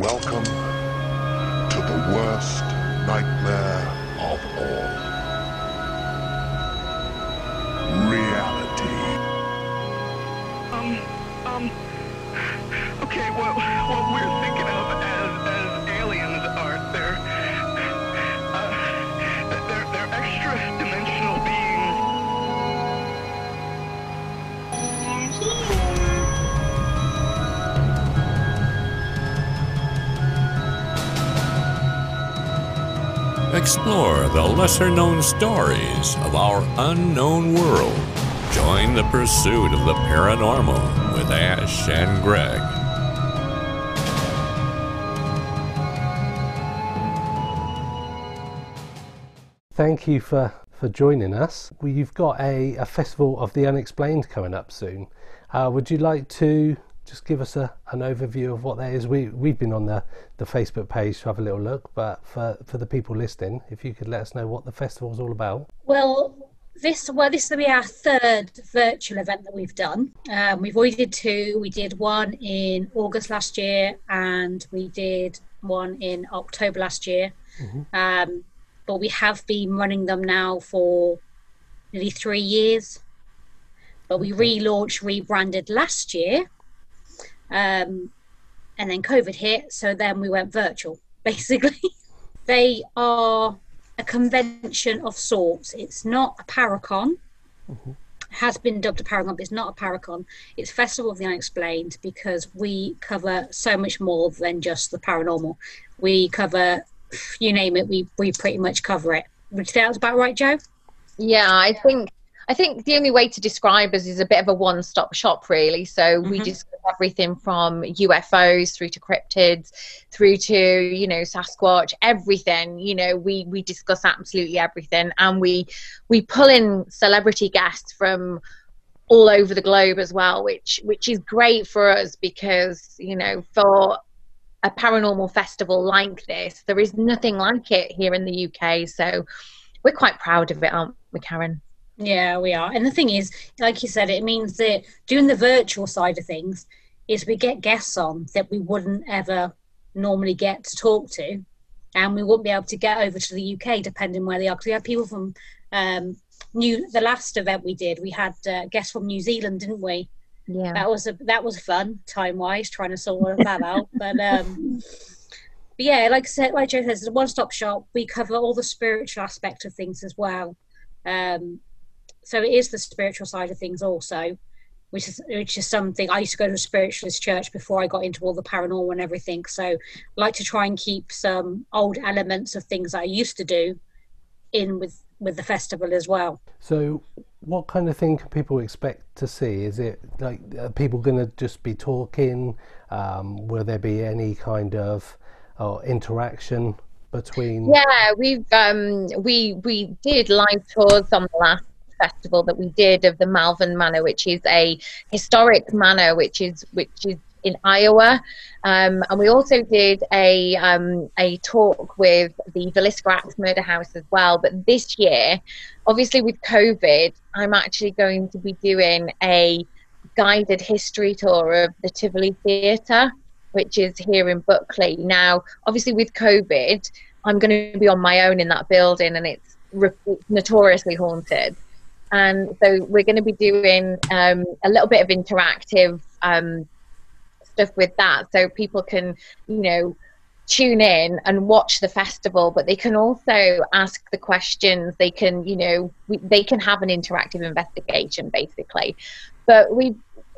Welcome to the worst nightmare of all. Reality. Um, um, okay, what, what we're thinking of Explore the lesser known stories of our unknown world. Join the pursuit of the paranormal with Ash and Greg. Thank you for, for joining us. You've got a, a Festival of the Unexplained coming up soon. Uh, would you like to just give us a, an overview of what that is? We, we've been on the, the Facebook page to have a little look, but for, for the people listening, if you could let us know what the festival is all about. Well, this well, this will be our third virtual event that we've done. Um, we've already did two. We did one in August last year, and we did one in October last year. Um, but we have been running them now for nearly three years. But we relaunched, rebranded last year, um, and then COVID hit. So then we went virtual. Basically, they are a convention of sorts. It's not a paracon. Has been dubbed a paragon, but it's not a paracon. It's Festival of the Unexplained because we cover so much more than just the paranormal. We cover, you name it, we we pretty much cover it. Would you say that's about right, Joe? Yeah, I think I think the only way to describe us is a bit of a one-stop shop, really. So we Mhm. discuss everything from UFOs through to cryptids, through to you know Sasquatch, everything. You know, we we discuss absolutely everything, and we we pull in celebrity guests from all over the globe as well, which which is great for us because you know for a paranormal festival like this, there is nothing like it here in the UK. So we're quite proud of it, aren't we, Karen? Yeah, we are. And the thing is, like you said, it means that doing the virtual side of things is we get guests on that we wouldn't ever normally get to talk to, and we wouldn't be able to get over to the UK depending where they are. Because we had people from um, New. The last event we did, we had uh, guests from New Zealand, didn't we? Yeah. That was a that was fun time wise trying to sort all of that out. But um, but yeah, like I said, like Joe says, it's a one stop shop. We cover all the spiritual aspect of things as well. Um, so it is the spiritual side of things also, which is which is something I used to go to a spiritualist church before I got into all the paranormal and everything. So I like to try and keep some old elements of things that I used to do in with with the festival as well. So, what kind of thing can people expect to see? Is it like are people going to just be talking? Um, will there be any kind of uh, interaction between? Yeah, we've um we we did live tours on the last festival that we did of the Malvern Manor, which is a historic manor, which is which is in Iowa, um, and we also did a um, a talk with the Villisca Axe Murder House as well. But this year, obviously with COVID, I'm actually going to be doing a guided history tour of the Tivoli Theatre, which is here in Buckley. Now, obviously with COVID, I'm going to be on my own in that building, and it's notoriously haunted. And so we're going to be doing um, a little bit of interactive um, stuff with that, so people can, you know, tune in and watch the festival, but they can also ask the questions. They can, you know, we, they can have an interactive investigation, basically. But we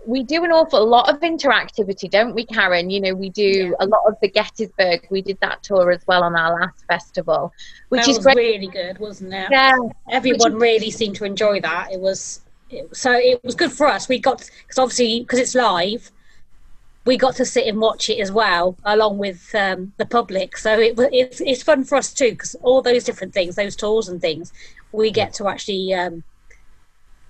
we do an awful lot of interactivity, don't we, Karen? You know, we do Yeah. a lot of the Gettysburg. We did that tour as well on our last festival, which that is great. really good, wasn't it? Yeah, everyone really seemed to enjoy that. It was it, so it was good for us. We got because obviously because it's live, we got to sit and watch it as well along with um, the public. So it it's it's fun for us too because all those different things, those tours and things, we get to actually um,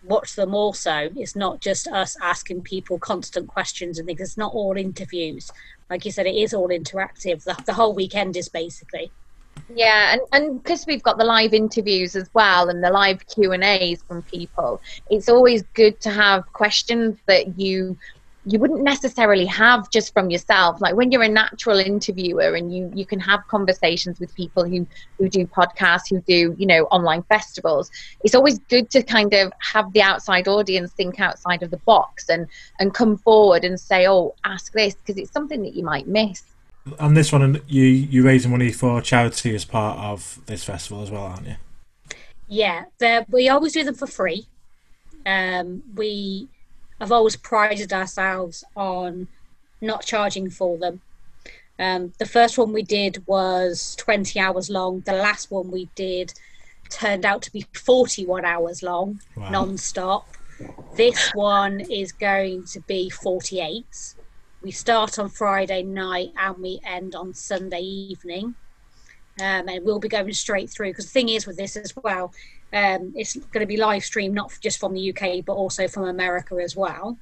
watch them also. It's not just us asking people constant questions and things. It's not all interviews. Like you said, it is all interactive. The, the whole weekend is basically. Yeah, and and because we've got the live interviews as well and the live Q and A's from people, it's always good to have questions that you you wouldn't necessarily have just from yourself. Like when you're a natural interviewer and you you can have conversations with people who who do podcasts who do you know online festivals it's always good to kind of have the outside audience think outside of the box and and come forward and say oh ask this because it's something that you might miss. On this one and you you raising money for charity as part of this festival as well aren't you? Yeah we always do them for free. Um we have always prided ourselves on not charging for them. Um, the first one we did was 20 hours long. The last one we did turned out to be 41 hours long, wow. non-stop. This one is going to be 48. We start on Friday night and we end on Sunday evening. Um, and we'll be going straight through because the thing is with this as well, um, it's going to be live streamed not just from the UK but also from America as well.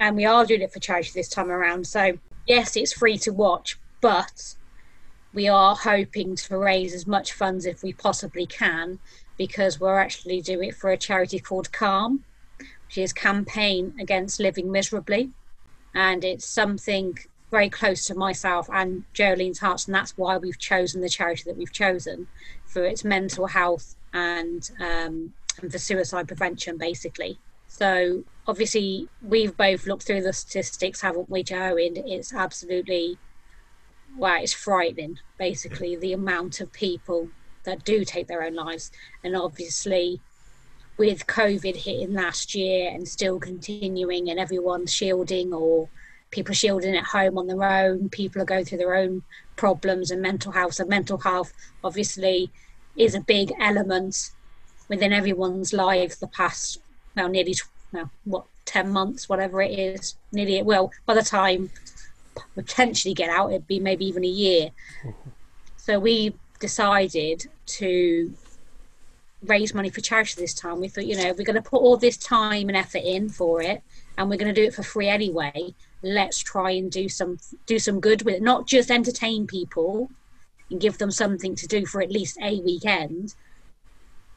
And we are doing it for charity this time around. So yes, it's free to watch, but we are hoping to raise as much funds if we possibly can because we're actually doing it for a charity called Calm, which is campaign against living miserably, and it's something very close to myself and Jolene's hearts, and that's why we've chosen the charity that we've chosen for its mental health and um, for suicide prevention, basically. So obviously, we've both looked through the statistics, haven't we, Joe? And it's absolutely, well, it's frightening. Basically, the amount of people that do take their own lives, and obviously, with COVID hitting last year and still continuing, and everyone shielding or people shielding at home on their own, people are going through their own problems and mental health. And mental health, obviously, is a big element within everyone's lives the past now nearly now what 10 months whatever it is nearly it will by the time potentially get out it'd be maybe even a year. Mm-hmm. So we decided to raise money for charity this time. We thought you know we're going to put all this time and effort in for it and we're going to do it for free anyway. Let's try and do some do some good with it. Not just entertain people and give them something to do for at least a weekend,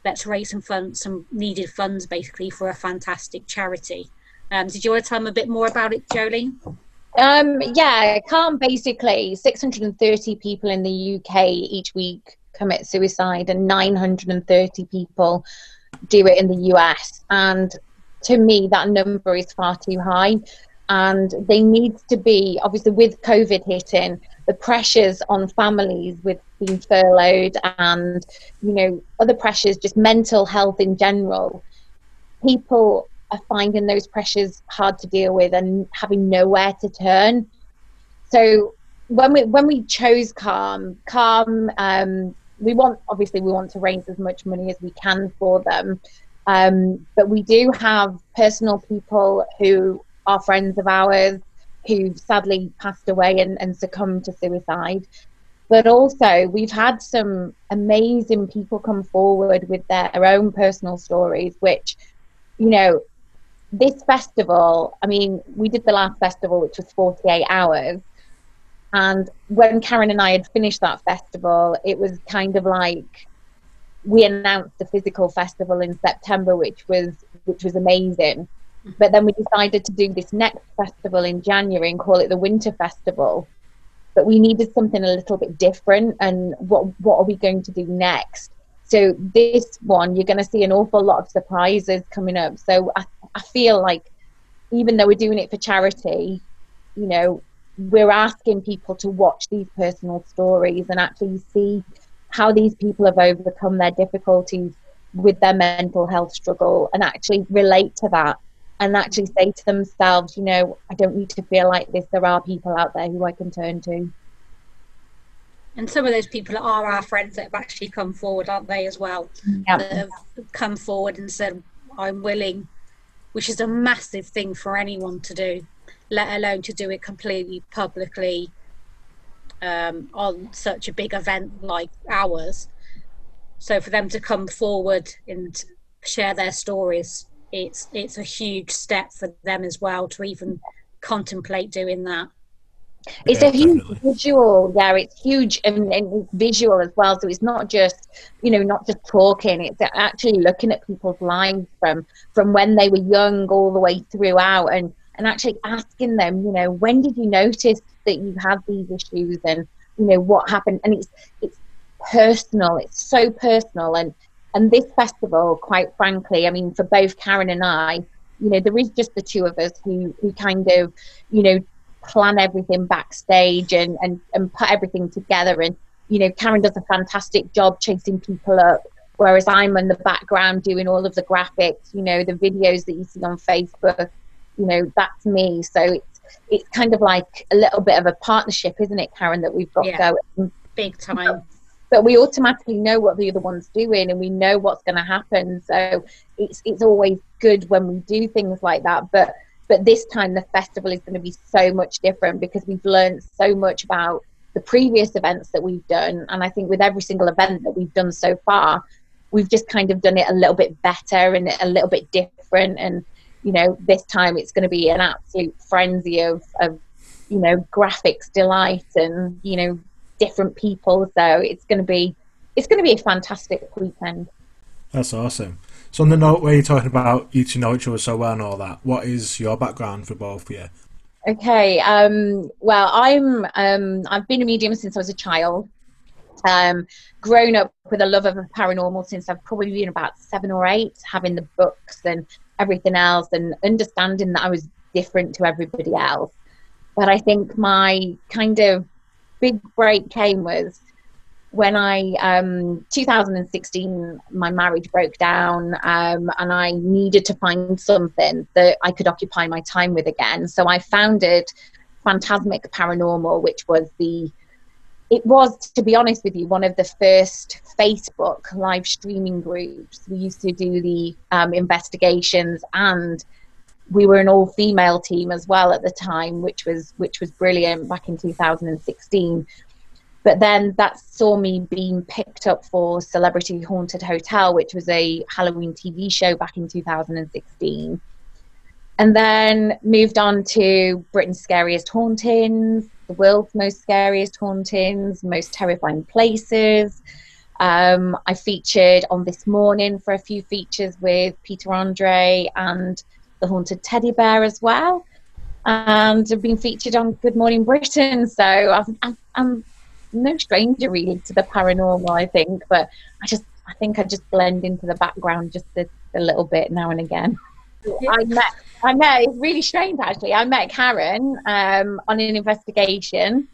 let's raise some funds, some needed funds basically for a fantastic charity. Um, did you want to tell them a bit more about it, Jolene? Um, yeah, Calm basically 630 people in the UK each week commit suicide, and 930 people do it in the US. And to me, that number is far too high. And they need to be, obviously, with COVID hitting, the pressures on families with being furloughed and you know other pressures just mental health in general. People are finding those pressures hard to deal with and having nowhere to turn. So when we when we chose calm calm um, we want obviously we want to raise as much money as we can for them. Um, but we do have personal people who are friends of ours who sadly passed away and, and succumbed to suicide. But also, we've had some amazing people come forward with their own personal stories, which, you know, this festival, I mean, we did the last festival, which was 48 hours. And when Karen and I had finished that festival, it was kind of like we announced the physical festival in September, which was which was amazing. But then we decided to do this next festival in January and call it the Winter Festival. But we needed something a little bit different. And what what are we going to do next? So this one, you're going to see an awful lot of surprises coming up. So I, I feel like even though we're doing it for charity, you know, we're asking people to watch these personal stories and actually see how these people have overcome their difficulties with their mental health struggle and actually relate to that and actually say to themselves, you know, I don't need to feel like this. There are people out there who I can turn to. And some of those people are our friends that have actually come forward, aren't they, as well? Yeah. That have come forward and said, I'm willing, which is a massive thing for anyone to do, let alone to do it completely publicly um, on such a big event like ours. So for them to come forward and share their stories it's it's a huge step for them as well to even contemplate doing that. It's yeah, a huge definitely. visual, yeah. It's huge and, and visual as well. So it's not just, you know, not just talking. It's actually looking at people's lives from from when they were young all the way throughout, and and actually asking them, you know, when did you notice that you have these issues and you know what happened? And it's it's personal. It's so personal and and this festival, quite frankly, I mean, for both Karen and I, you know, there is just the two of us who who kind of, you know, plan everything backstage and and and put everything together. And you know, Karen does a fantastic job chasing people up, whereas I'm in the background doing all of the graphics. You know, the videos that you see on Facebook. You know, that's me. So it's it's kind of like a little bit of a partnership, isn't it, Karen? That we've got Yeah. going Big time. But we automatically know what the other one's doing and we know what's going to happen. So it's it's always good when we do things like that. But but this time the festival is going to be so much different because we've learned so much about the previous events that we've done. And i think with every single event that we've done so far we've just kind of done it a little bit better and a little bit different. And you know this time it's going to be an absolute frenzy of of you know graphics delight and you know different people so it's going to be it's going to be a fantastic weekend That's awesome. So on the note where you're talking about you two know each other so well and all that, what is your background for both of you? okay um well i'm um i've been a medium since i was a child um grown up with a love of the paranormal since i've probably been about seven or eight having the books and everything else and understanding that i was different to everybody else but i think my kind of big break came was when I um 2016 my marriage broke down um and I needed to find something that I could occupy my time with again. So I founded Phantasmic Paranormal which was the it was to be honest with you one of the first Facebook live streaming groups. We used to do the um, investigations and we were an all female team as well at the time which was which was brilliant back in 2016 but then that saw me being picked up for Celebrity Haunted Hotel, which was a Halloween TV show back in 2016. And then moved on to Britain's Scariest Hauntings, the world's most scariest hauntings, most terrifying places. Um, I featured on This Morning for a few features with Peter Andre and the Haunted Teddy Bear as well. And I've been featured on Good Morning Britain. So I've, I've, I'm no stranger really to the paranormal, I think, but I just I think I just blend into the background just a, a little bit now and again. I met I met it's really strange actually. I met Karen um, on an investigation,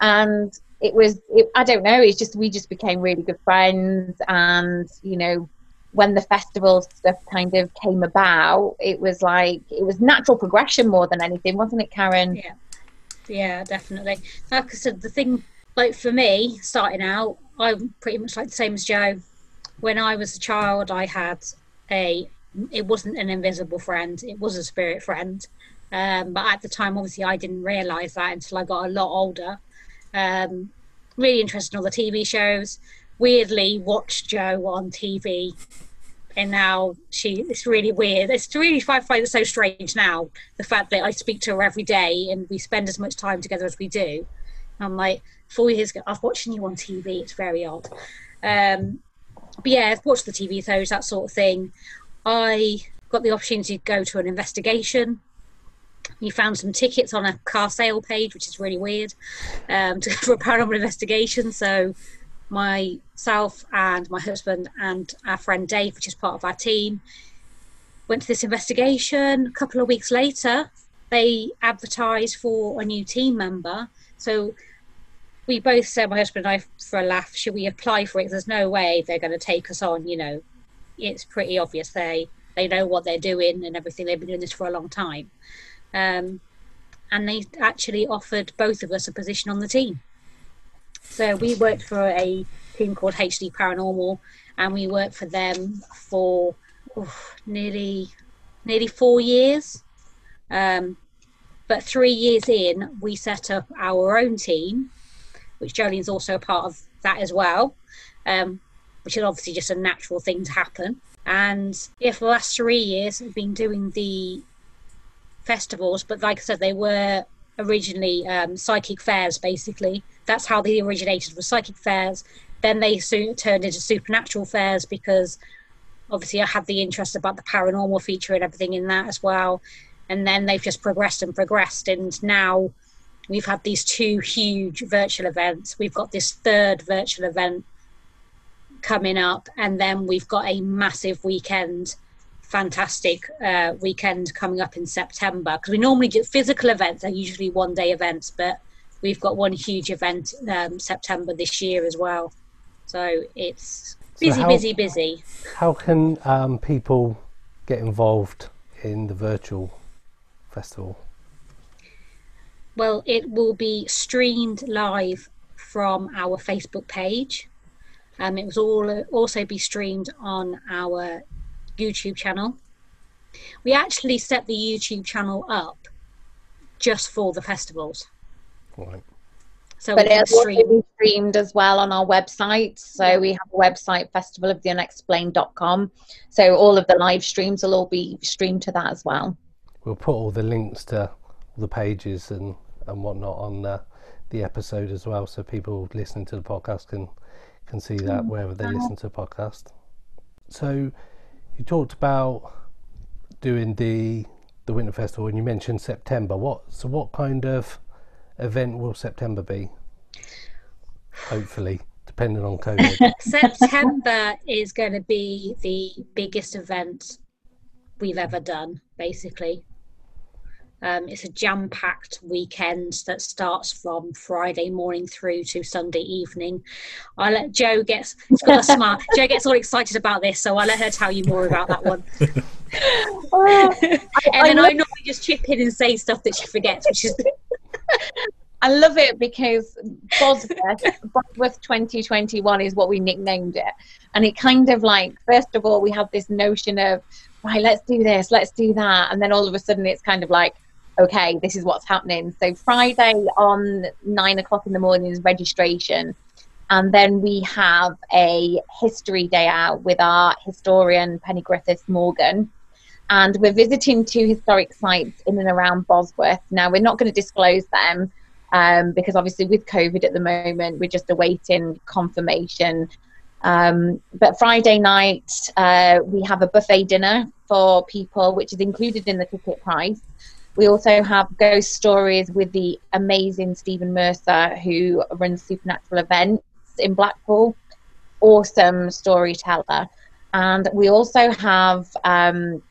and it was it, I don't know. It's just we just became really good friends, and you know when the festival stuff kind of came about, it was like it was natural progression more than anything, wasn't it, Karen? Yeah. Yeah, definitely. Like I said, the thing, like for me, starting out, I'm pretty much like the same as Joe. When I was a child, I had a, it wasn't an invisible friend, it was a spirit friend. Um, but at the time, obviously, I didn't realise that until I got a lot older. Um, really interested in all the TV shows. Weirdly, watched Joe on TV and now she it's really weird. It's really i find it so strange now the fact that i speak to her every day and we spend as much time together as we do. I'm like four years ago i've watching you on tv it's very odd. Um but yeah i've watched the tv shows that sort of thing. I got the opportunity to go to an investigation. We found some tickets on a car sale page which is really weird um to, for a paranormal investigation so myself and my husband and our friend Dave, which is part of our team, went to this investigation. A couple of weeks later, they advertised for a new team member. So we both said, my husband and I, for a laugh, should we apply for it? There's no way they're going to take us on. You know, it's pretty obvious they they know what they're doing and everything. They've been doing this for a long time, um, and they actually offered both of us a position on the team. So we worked for a team called HD Paranormal, and we worked for them for oof, nearly nearly four years. Um, but three years in, we set up our own team, which Jolene's also a part of that as well, um, which is obviously just a natural thing to happen. And yeah, for the last three years, we've been doing the festivals, but like I said, they were originally um, psychic fairs, basically. That's how they originated with psychic fairs. Then they soon turned into supernatural fairs because obviously I had the interest about the paranormal feature and everything in that as well. and then they've just progressed and progressed, and now we've had these two huge virtual events. We've got this third virtual event coming up, and then we've got a massive weekend, fantastic uh, weekend coming up in September. Because we normally do physical events; are usually one-day events, but we've got one huge event um, September this year as well. So it's busy, how- busy, busy. How can um, people get involved in the virtual festival? Well, it will be streamed live from our Facebook page. Um, it will all also be streamed on our YouTube channel. We actually set the YouTube channel up just for the festivals. Right. So But we can it'll stream. be streamed as well on our website. So we have a website, festivaloftheunexplained.com. So all of the live streams will all be streamed to that as well. We'll put all the links to the pages and, and whatnot on the, the episode as well, so people listening to the podcast can can see that mm. wherever they uh-huh. listen to the podcast. So you talked about doing the the winter festival, and you mentioned September. What so what kind of event will September be? Hopefully, depending on COVID. September is going to be the biggest event we've ever done, basically. Um, it's a jam packed weekend that starts from Friday morning through to Sunday evening. I let Joe gets she's got a smile. Joe gets all excited about this, so I'll let her tell you more about that one. and then I normally just chip in and say stuff that she forgets, which is I love it because Bosworth, Bosworth 2021 is what we nicknamed it. And it kind of like, first of all, we have this notion of, right, let's do this, let's do that. And then all of a sudden it's kind of like, okay, this is what's happening. So Friday on nine o'clock in the morning is registration. And then we have a history day out with our historian, Penny Griffiths Morgan. And we're visiting two historic sites in and around Bosworth. Now, we're not going to disclose them um, because obviously with COVID at the moment, we're just awaiting confirmation. Um, but Friday night, uh, we have a buffet dinner for people, which is included in the ticket price. We also have ghost stories with the amazing Stephen Mercer, who runs Supernatural Events in Blackpool. Awesome storyteller. And we also have um,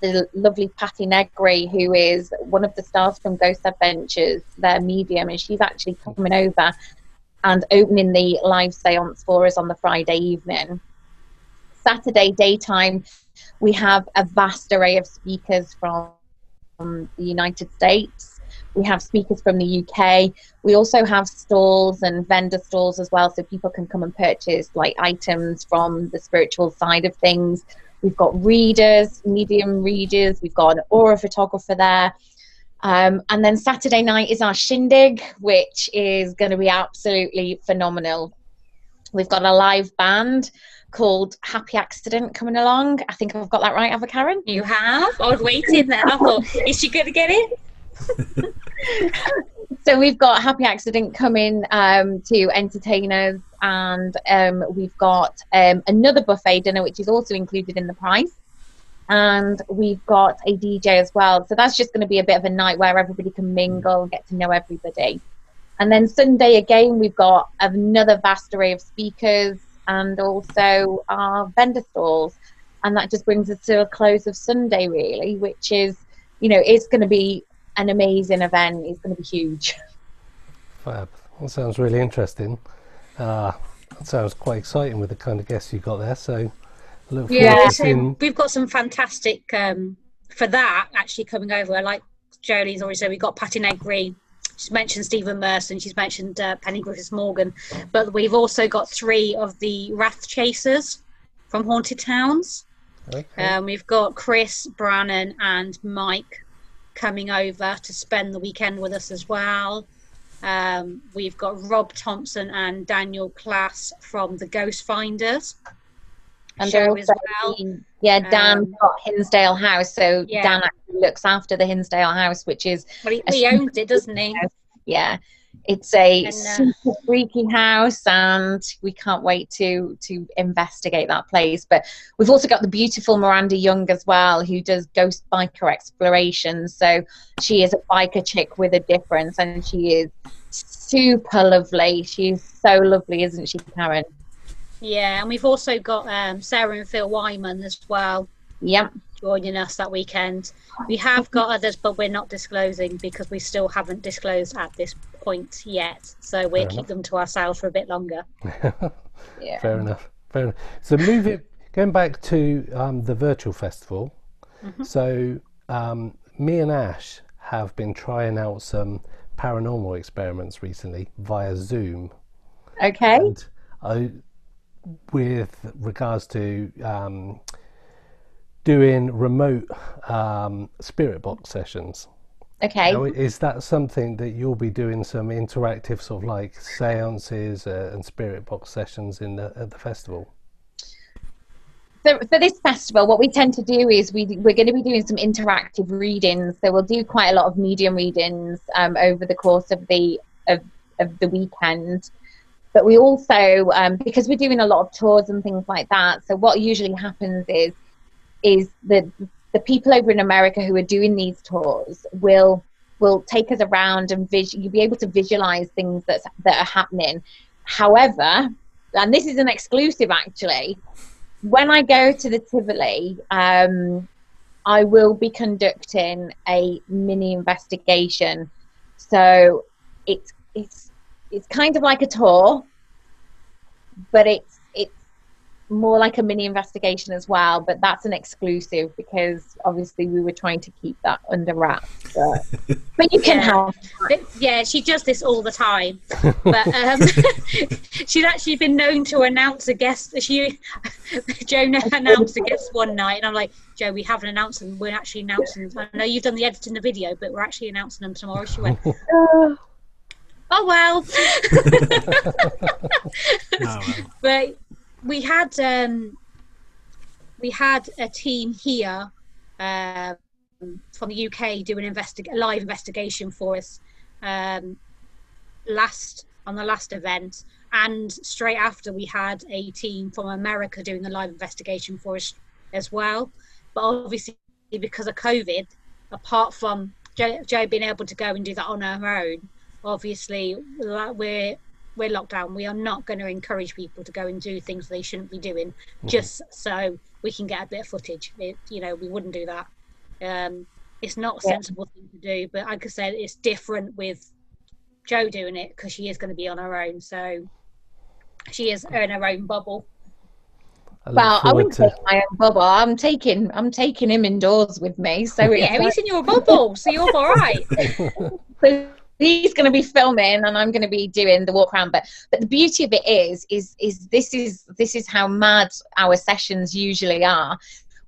the lovely Patti Negri, who is one of the stars from Ghost Adventures, their medium, and she's actually coming over and opening the live seance for us on the Friday evening. Saturday daytime, we have a vast array of speakers from the United States. We have speakers from the UK. We also have stalls and vendor stalls as well, so people can come and purchase like items from the spiritual side of things. We've got readers, medium readers. We've got an aura photographer there. Um, and then Saturday night is our shindig, which is going to be absolutely phenomenal. We've got a live band called Happy Accident coming along. I think I've got that right, have I, Karen? you have. I was waiting there. I thought, is she going to get it? so we've got Happy Accident coming um, to entertain us, and um, we've got um, another buffet dinner, which is also included in the price. And we've got a DJ as well. So that's just going to be a bit of a night where everybody can mingle get to know everybody. And then Sunday again, we've got another vast array of speakers and also our vendor stalls. And that just brings us to a close of Sunday, really, which is, you know, it's going to be an amazing event. It's going to be huge. Fab. That sounds really interesting. Uh, that sounds quite exciting with the kind of guests you got there. So look forward Yeah, to so we've got some fantastic um, for that actually coming over. I Like Jolie's already said, we've got Patti Negri. She's mentioned Stephen Merson. She's mentioned uh, Penny Griffiths Morgan, but we've also got three of the Wraith Chasers from Haunted Towns. Okay. Um, we've got Chris, Brannon, and Mike coming over to spend the weekend with us as well. Um, we've got Rob Thompson and Daniel Class from the Ghost Finders And show also as well. yeah, Dan Um, got Hinsdale House, so Yeah. Dan actually looks after the Hinsdale House, which is Well, he, he owns it, doesn't he? yeah, It's a And, uh, super freaky house, and we can't wait to to investigate that place. But we've also got the beautiful Miranda Young as well, who does ghost biker explorations. So she is a biker chick with a difference, and she is super lovely. She's so lovely, isn't she, Karen? Yeah, and we've also got um, Sarah and Phil Wyman as well Yep. Joining us that weekend. We have got others, but we're not disclosing because we still haven't disclosed at this point yet. So we'll Fair keep enough. them to ourselves for a bit longer. Yeah. Fair enough. Fair enough. So moving, going back to um, the virtual festival. So um, me and Ash have been trying out some paranormal experiments recently via Zoom, Okay. and I, with regards to um, doing remote um, spirit box sessions. Okay. Now, is that something that you'll be doing some interactive sort of like seances uh, and spirit box sessions in the at the festival? So for this festival, what we tend to do is we we're going to be doing some interactive readings. So we'll do quite a lot of medium readings um, over the course of the of, of the weekend. But we also um, because we're doing a lot of tours and things like that. So what usually happens is is the the people over in America who are doing these tours will will take us around and vis- you'll be able to visualize things that that are happening. However, and this is an exclusive actually when I go to the Tivoli, um, I will be conducting a mini investigation. So it's it's it's kind of like a tour, but it's more like a mini investigation as well. But that's an exclusive because obviously we were trying to keep that under wraps. But, but you can Yeah. have But, yeah, she does this all the time. But um, she's actually been known to announce a guest. She, Joe announced a guest one night, and I'm like, Joe, we haven't announced them. We're actually announcing. I know you've done the editing the video, but we're actually announcing them tomorrow. She went, oh well. Oh, well. but we had um, we had a team here um, from the UK do an a live investigation for us um, last on the last event, and straight after we had a team from America doing a live investigation for us as well. But obviously, because of COVID, apart from Jo, jo being able to go and do that on her own, obviously we're we're locked down. We are not going to encourage people to go and do things they shouldn't be doing just so we can get a bit of footage. It, you know, we wouldn't do that. Um, it's not a Yeah. sensible thing to do, but like I said, it's different with Joe doing it because she is going to be on her own. So she is in her own bubble. I well, I wouldn't to... take my own bubble. I'm taking I'm taking him indoors with me. So it's Yeah, like- he's in your bubble, so you're all right. so he's going to be filming and i'm going to be doing the walk around but but the beauty of it is is is this is this is how mad our sessions usually are.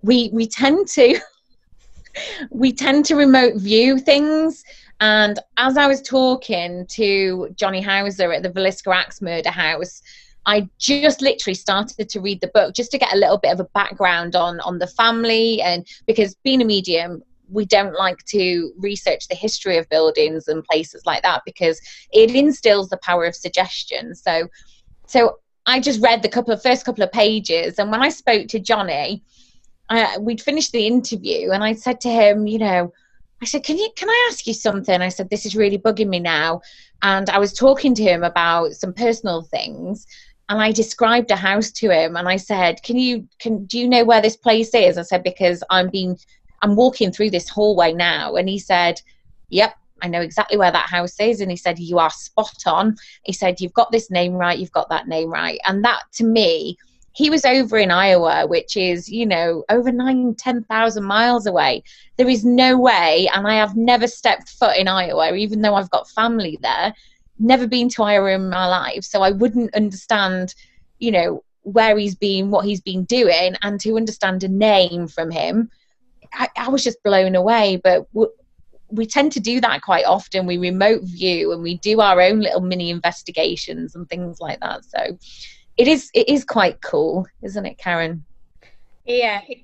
We we tend to we tend to remote view things and as i was talking to johnny houser at the Villisca axe murder house I just literally started to read the book just to get a little bit of a background on on the family and because being a medium we don't like to research the history of buildings and places like that because it instills the power of suggestion so so i just read the couple of first couple of pages and when i spoke to johnny I, we'd finished the interview and i said to him you know i said can you can i ask you something i said this is really bugging me now and i was talking to him about some personal things and I described a house to him and I said, Can you can do you know where this place is? I said, Because I'm being I'm walking through this hallway now. And he said, Yep, I know exactly where that house is. And he said, You are spot on. He said, You've got this name right, you've got that name right. And that to me, he was over in Iowa, which is, you know, over nine, 10,000 miles away. There is no way, and I have never stepped foot in Iowa, even though I've got family there, never been to Iowa in my life. So I wouldn't understand, you know, where he's been, what he's been doing, and to understand a name from him. I, I was just blown away. But w- we tend to do that quite often. We remote view and we do our own little mini investigations and things like that. So it is it is quite cool, isn't it, Karen? Yeah, it,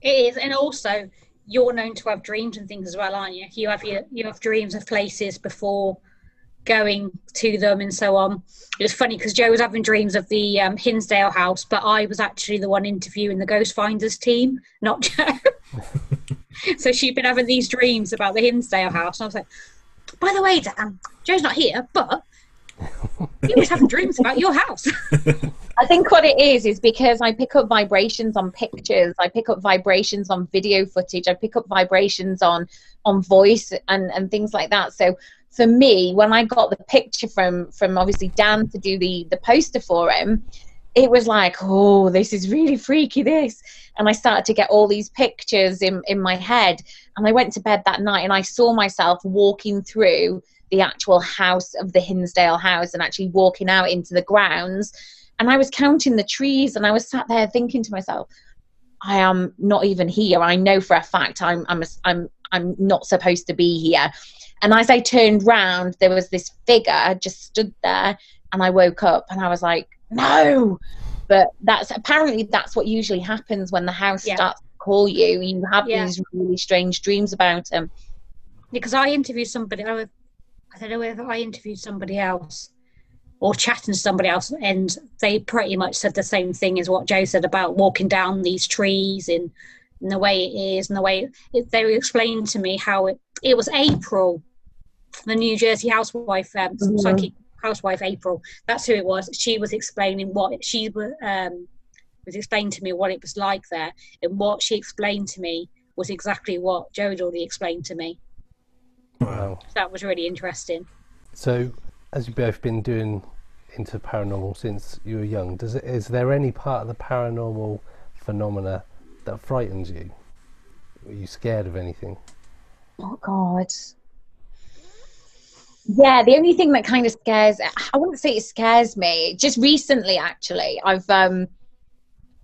it is, and also you're known to have dreams and things as well, aren't you? You have your you have dreams of places before going to them and so on. It was funny because Joe was having dreams of the um, Hinsdale house, but I was actually the one interviewing the Ghost Finders team, not Joe. so she'd been having these dreams about the Hinsdale house, and I was like, "By the way, Dan, Joe's not here, but he was having dreams about your house." I think what it is is because I pick up vibrations on pictures, I pick up vibrations on video footage, I pick up vibrations on on voice and and things like that. So for me, when I got the picture from from obviously Dan to do the the poster for him, it was like, oh, this is really freaky. This, and I started to get all these pictures in in my head. And I went to bed that night, and I saw myself walking through the actual house of the Hinsdale house, and actually walking out into the grounds. And I was counting the trees, and I was sat there thinking to myself, I am not even here. I know for a fact I'm I'm I'm I'm not supposed to be here. And as I turned round, there was this figure just stood there, and I woke up and I was like, no. But that's apparently that's what usually happens when the house Yeah. starts to call you. You have Yeah. these really strange dreams about him. because I interviewed somebody. I I don't know whether I interviewed somebody else or chatting to somebody else, and they pretty much said the same thing as what Joe said about walking down these trees and, and the way it is and the way it, they explained to me how it it was April, the New Jersey housewife, um, Mhm. psychic housewife April. That's who it was. She was explaining what she wa- um, was explaining to me what it was like there, and what she explained to me was exactly what Joe had already explained to me. Wow. That was really interesting. So, as you've both been doing into paranormal since you were young, does it, is there any part of the paranormal phenomena that frightens you? Are you scared of anything? Oh God. Yeah, the only thing that kind of scares I wouldn't say it scares me. Just recently actually, I've um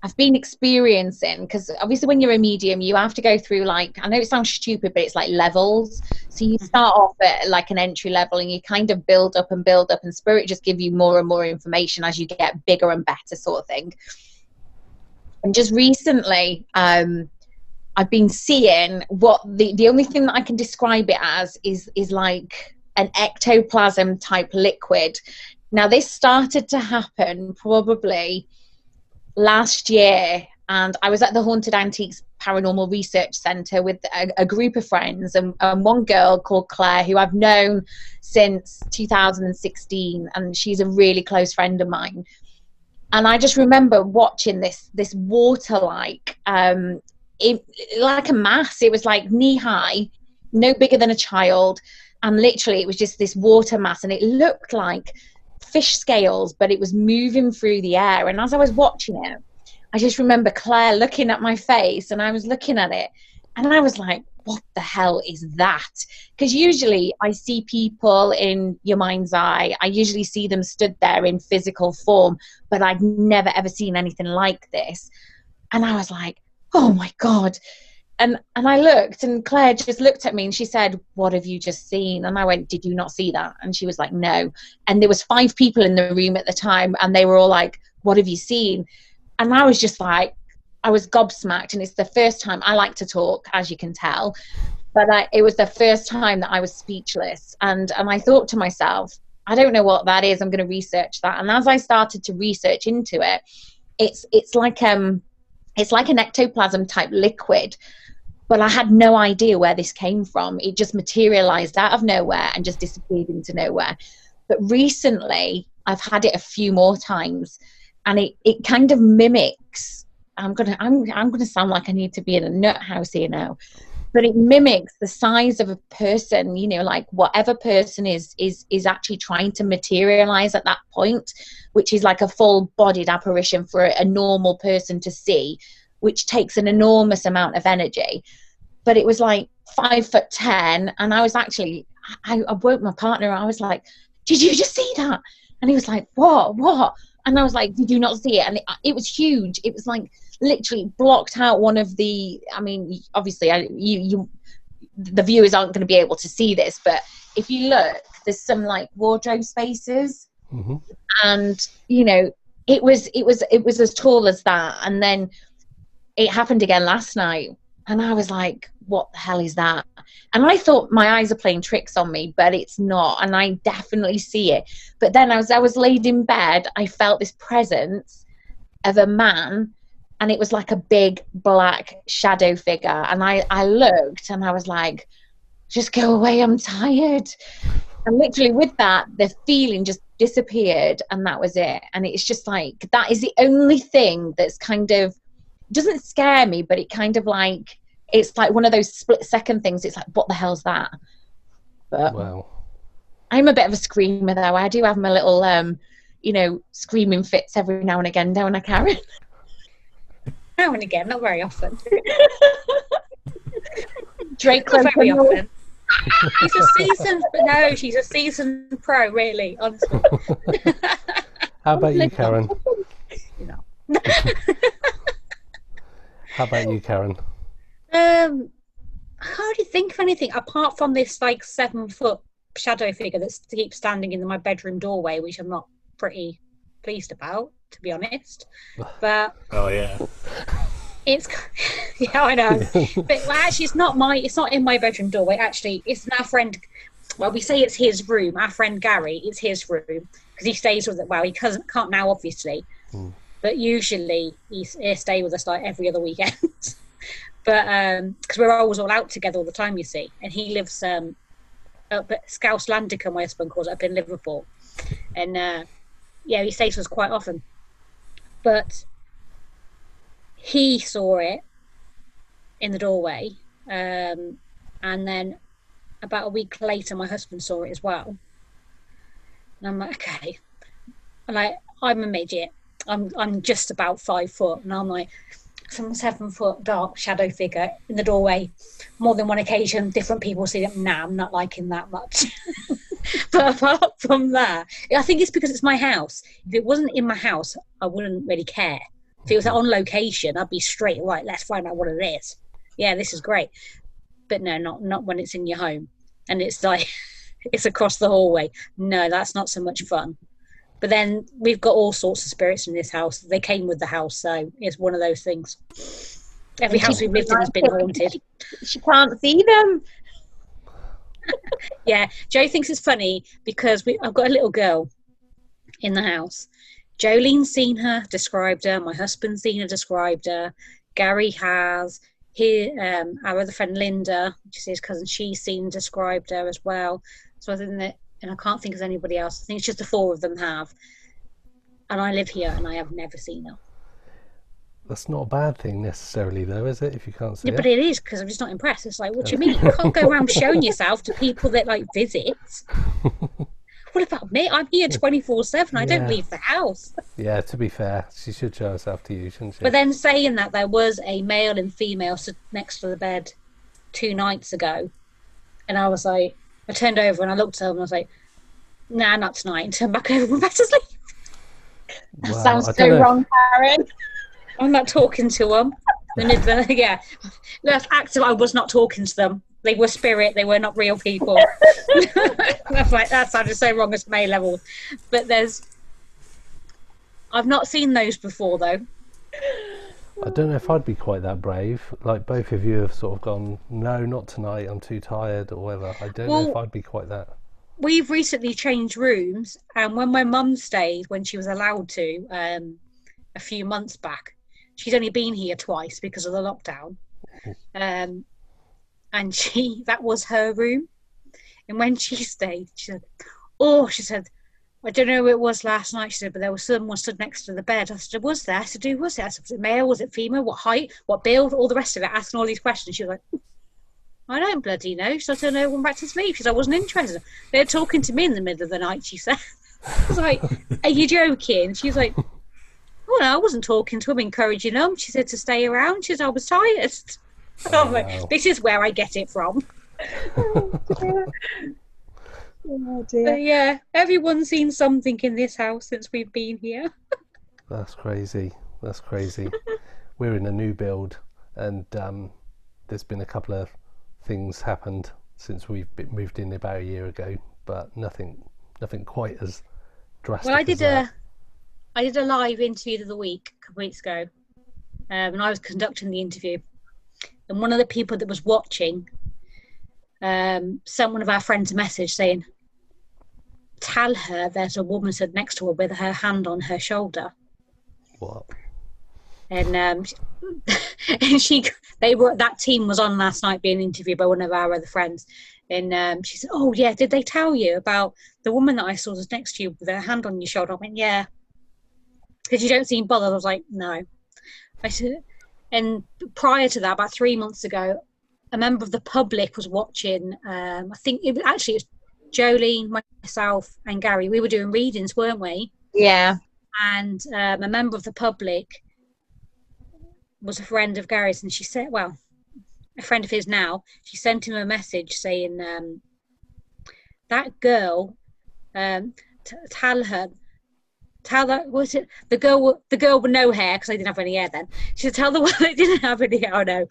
I've been experiencing because obviously when you're a medium, you have to go through like I know it sounds stupid, but it's like levels. So you start off at like an entry level and you kind of build up and build up and spirit just give you more and more information as you get bigger and better sort of thing. And just recently, um I've been seeing what the the only thing that I can describe it as is is like an ectoplasm type liquid. Now this started to happen probably last year and I was at the Haunted Antiques Paranormal Research Centre with a, a group of friends and, and one girl called Claire who I've known since 2016 and she's a really close friend of mine. And I just remember watching this this water like um it, like a mass. It was like knee high, no bigger than a child, and literally it was just this water mass, and it looked like fish scales, but it was moving through the air. And as I was watching it, I just remember Claire looking at my face, and I was looking at it, and I was like, "What the hell is that?" Because usually I see people in your mind's eye. I usually see them stood there in physical form, but I'd never ever seen anything like this. And I was like, oh my god and and i looked and claire just looked at me and she said what have you just seen? And i went did you not see that? And she was like no. And there was five people in the room at the time and they were all like what have you seen? And i was just like i was gobsmacked and it's the first time i like to talk as you can tell but I, it was the first time that i was speechless. And and i thought to myself i don't know what that is i'm going to research that. And as i started to research into it it's it's like um it's like an ectoplasm type liquid but i had no idea where this came from. It just materialized out of nowhere and just disappeared into nowhere. But recently i've had it a few more times and it, it kind of mimics i'm gonna I'm, I'm gonna sound like i need to be in a nut house here now but it mimics the size of a person you know like whatever person is is is actually trying to materialize at that point which is like a full bodied apparition for a, a normal person to see which takes an enormous amount of energy. But it was like five foot ten and i was actually i, I woke my partner i was like did you just see that? And he was like what? What? And i was like did you not see it? And it, it was huge. It was like literally blocked out one of the i mean obviously I, you you the viewers aren't going to be able to see this but if you look there's some like wardrobe spaces. Hmm and you know it was it was it was as tall as that. And then it happened again last night and i was like what the hell is that? And I thought my eyes are playing tricks on me, but it's not. And I definitely see it. But then as I was laid in bed, I felt this presence of a man and it was like a big black shadow figure. And I, I looked and I was like, just go away, I'm tired. And literally with that, the feeling just disappeared and that was it. And it's just like that is the only thing that's kind of doesn't scare me, but it kind of like it's like one of those split second things. It's like, what the hell's that? But Wow. I'm a bit of a screamer though. I do have my little um, you know, screaming fits every now and again, don't I, Karen? Now and again, not very often. Drake Not very often. She's a seasoned, but no, she's a seasoned pro, really, honestly. How about you, Karen? You know. How about you, Karen? Um, I can't think of anything apart from this like seven foot shadow figure that keeps standing in my bedroom doorway, which I'm not pretty pleased about, to be honest. But Oh yeah. it's yeah, I know. but well, actually, it's not my. It's not in my bedroom doorway. Actually, it's our friend. Well, we say it's his room. Our friend Gary, it's his room because he stays with it. Well, he can't, can't now, obviously, but usually he stay with us like every other weekend. but um, because we're always all out together all the time, you see, and he lives um up at Scouse my husband calls it, up in Liverpool, and uh, yeah, he stays with us quite often. But he saw it in the doorway, um, and then about a week later, my husband saw it as well. And I'm like, okay, and like I'm a midget. I'm I'm just about five foot, and I'm like some seven foot dark shadow figure in the doorway. More than one occasion, different people see it. Nah, I'm not liking that much. but apart from that, I think it's because it's my house. If it wasn't in my house, I wouldn't really care. If it was on location, I'd be straight right. Let's find out what it is. Yeah, this is great. But no, not not when it's in your home and it's like it's across the hallway. No, that's not so much fun. But then we've got all sorts of spirits in this house. They came with the house, so it's one of those things. Every house we've lived in has been haunted. She can't see them. Yeah, Joe thinks it's funny because we, I've got a little girl in the house. Jolene's seen her, described her. My husband's seen her, described her. Gary has. He, um, our other friend Linda, which is his cousin, she's seen, described her as well. So I think that, and I can't think of anybody else. I think it's just the four of them have. And I live here, and I have never seen her. That's not a bad thing necessarily, though, is it? If you can't see Yeah, it. but it is because I'm just not impressed. It's like, what do you mean? You can't go around showing yourself to people that like visit. What about me? I'm here 24 7. I don't leave the house. Yeah, to be fair, she should show herself to you, shouldn't she? But then saying that, there was a male and female next to the bed two nights ago. And I was like, I turned over and I looked at them and I was like, nah, not tonight. And turned back over and went back to sleep. That Wow, sounds so wrong, Karen. I'm not talking to them. Yeah, that's active. I was not talking to them. They were spirit. They were not real people. that's like that sounded so wrong as May level. But there's, I've not seen those before though. I don't know if I'd be quite that brave. Like both of you have sort of gone, no, not tonight. I'm too tired or whatever. I don't know if I'd be quite that. We've recently changed rooms, and when my mum stayed, when she was allowed to, um, a few months back, she's only been here twice because of the lockdown. Um, and she that was her room. And when she stayed, she said, "Oh," she said, "I don't know who it was last night." She said, "But there was someone stood next to the bed." I said, "Was there?" I said, "Who was it?" I said, "Was it male? Was it female? What height? What build? All the rest of it." Asking all these questions. She was like, hmm, "I don't bloody know." So I turned over and went back to sleep. She said, "I wasn't interested." They're talking to me in the middle of the night. She said, "I was like, are you joking?" She's like. Oh no, I wasn't talking to him, encouraging him. She said to stay around. She said I was tired. I'm like, this is where I get it from. Oh But dear. yeah, everyone's seen something in this house since we've been here. That's crazy. That's crazy. We're in a new build, and um, there's been a couple of things happened since we've been moved in about a year ago, but nothing, nothing quite as drastic. Well, I as did that. a, I did a live interview of the week a couple weeks ago, um, and I was conducting the interview, and one of the people that was watching um, sent one of our friends a message saying, "Tell her there's a woman stood next to her with her hand on her shoulder." What? and um, and she they were that team was on last night being interviewed by one of our other friends. And um, she said oh yeah did they tell you about the woman that i saw was next to you with her hand on your shoulder? I went yeah. Because you don't seem bothered. I was like no. I said and prior to that about three months ago a member of the public was watching um, i think it was actually it was jolene myself and gary we were doing readings weren't we Yeah. and um, a member of the public was a friend of Gary's, and she said, "Well, a friend of his now." She sent him a message saying, um, "That girl, um, t- tell her." Tell that was it the girl the girl with no hair because I didn't have any hair then. She said, "Tell the one that didn't have any hair." Oh no,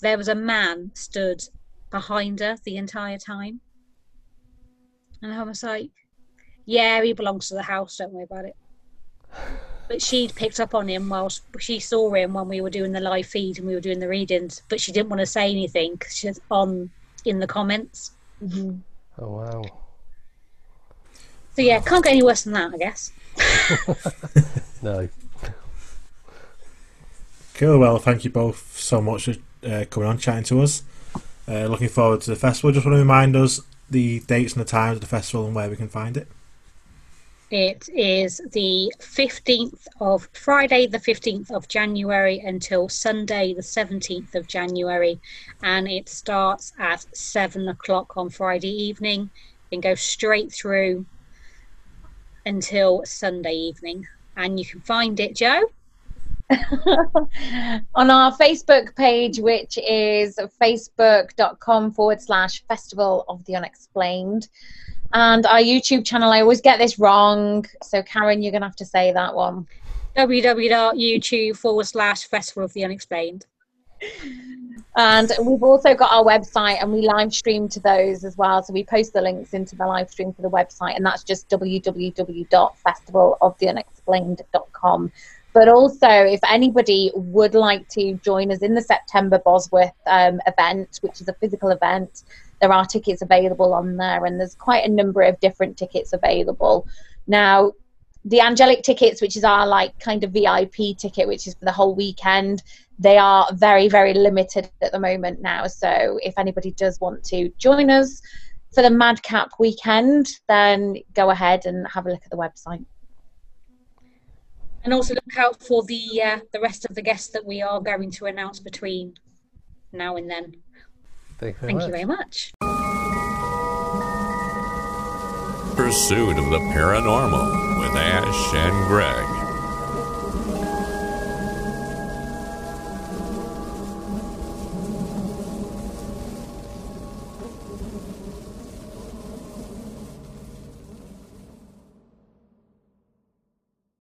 there was a man stood behind her the entire time, and I was like, "Yeah, he belongs to the house. Don't worry about it." but she'd picked up on him whilst she saw him when we were doing the live feed and we were doing the readings but she didn't want to say anything because she was on in the comments Mhm. Oh wow. so yeah can't get any worse than that i guess No. Cool. Well, thank you both so much for uh, coming on, chatting to us. Uh, looking forward to the festival. Just want to remind us the dates and the times of the festival and where we can find it. it is the 15th of friday the 15th of january until sunday the 17th of january. And it starts at 7 o'clock on friday evening and goes straight through until sunday evening. And you can find it joe on our Facebook page, which is facebook.com forward slash festival of the unexplained. And our YouTube channel, I always get this wrong. So, Karen, you're going to have to say that one. www.youtube forward slash festival of the unexplained And we've also got our website and we live stream to those as well. So we post the links into the live stream for the website, and that's just www.festivaloftheunexplained.com. But also, if anybody would like to join us in the September Bosworth um, event, which is a physical event, there are tickets available on there, and there's quite a number of different tickets available. Now, the angelic tickets, which is our like kind of VIP ticket, which is for the whole weekend, they are very, very limited at the moment now. So if anybody does want to join us for the Madcap weekend, then go ahead and have a look at the website. And also look out for the uh, the rest of the guests that we are going to announce between now and then Thank you very thank much. you very much Pursuit of the Paranormal with Ash and Greg.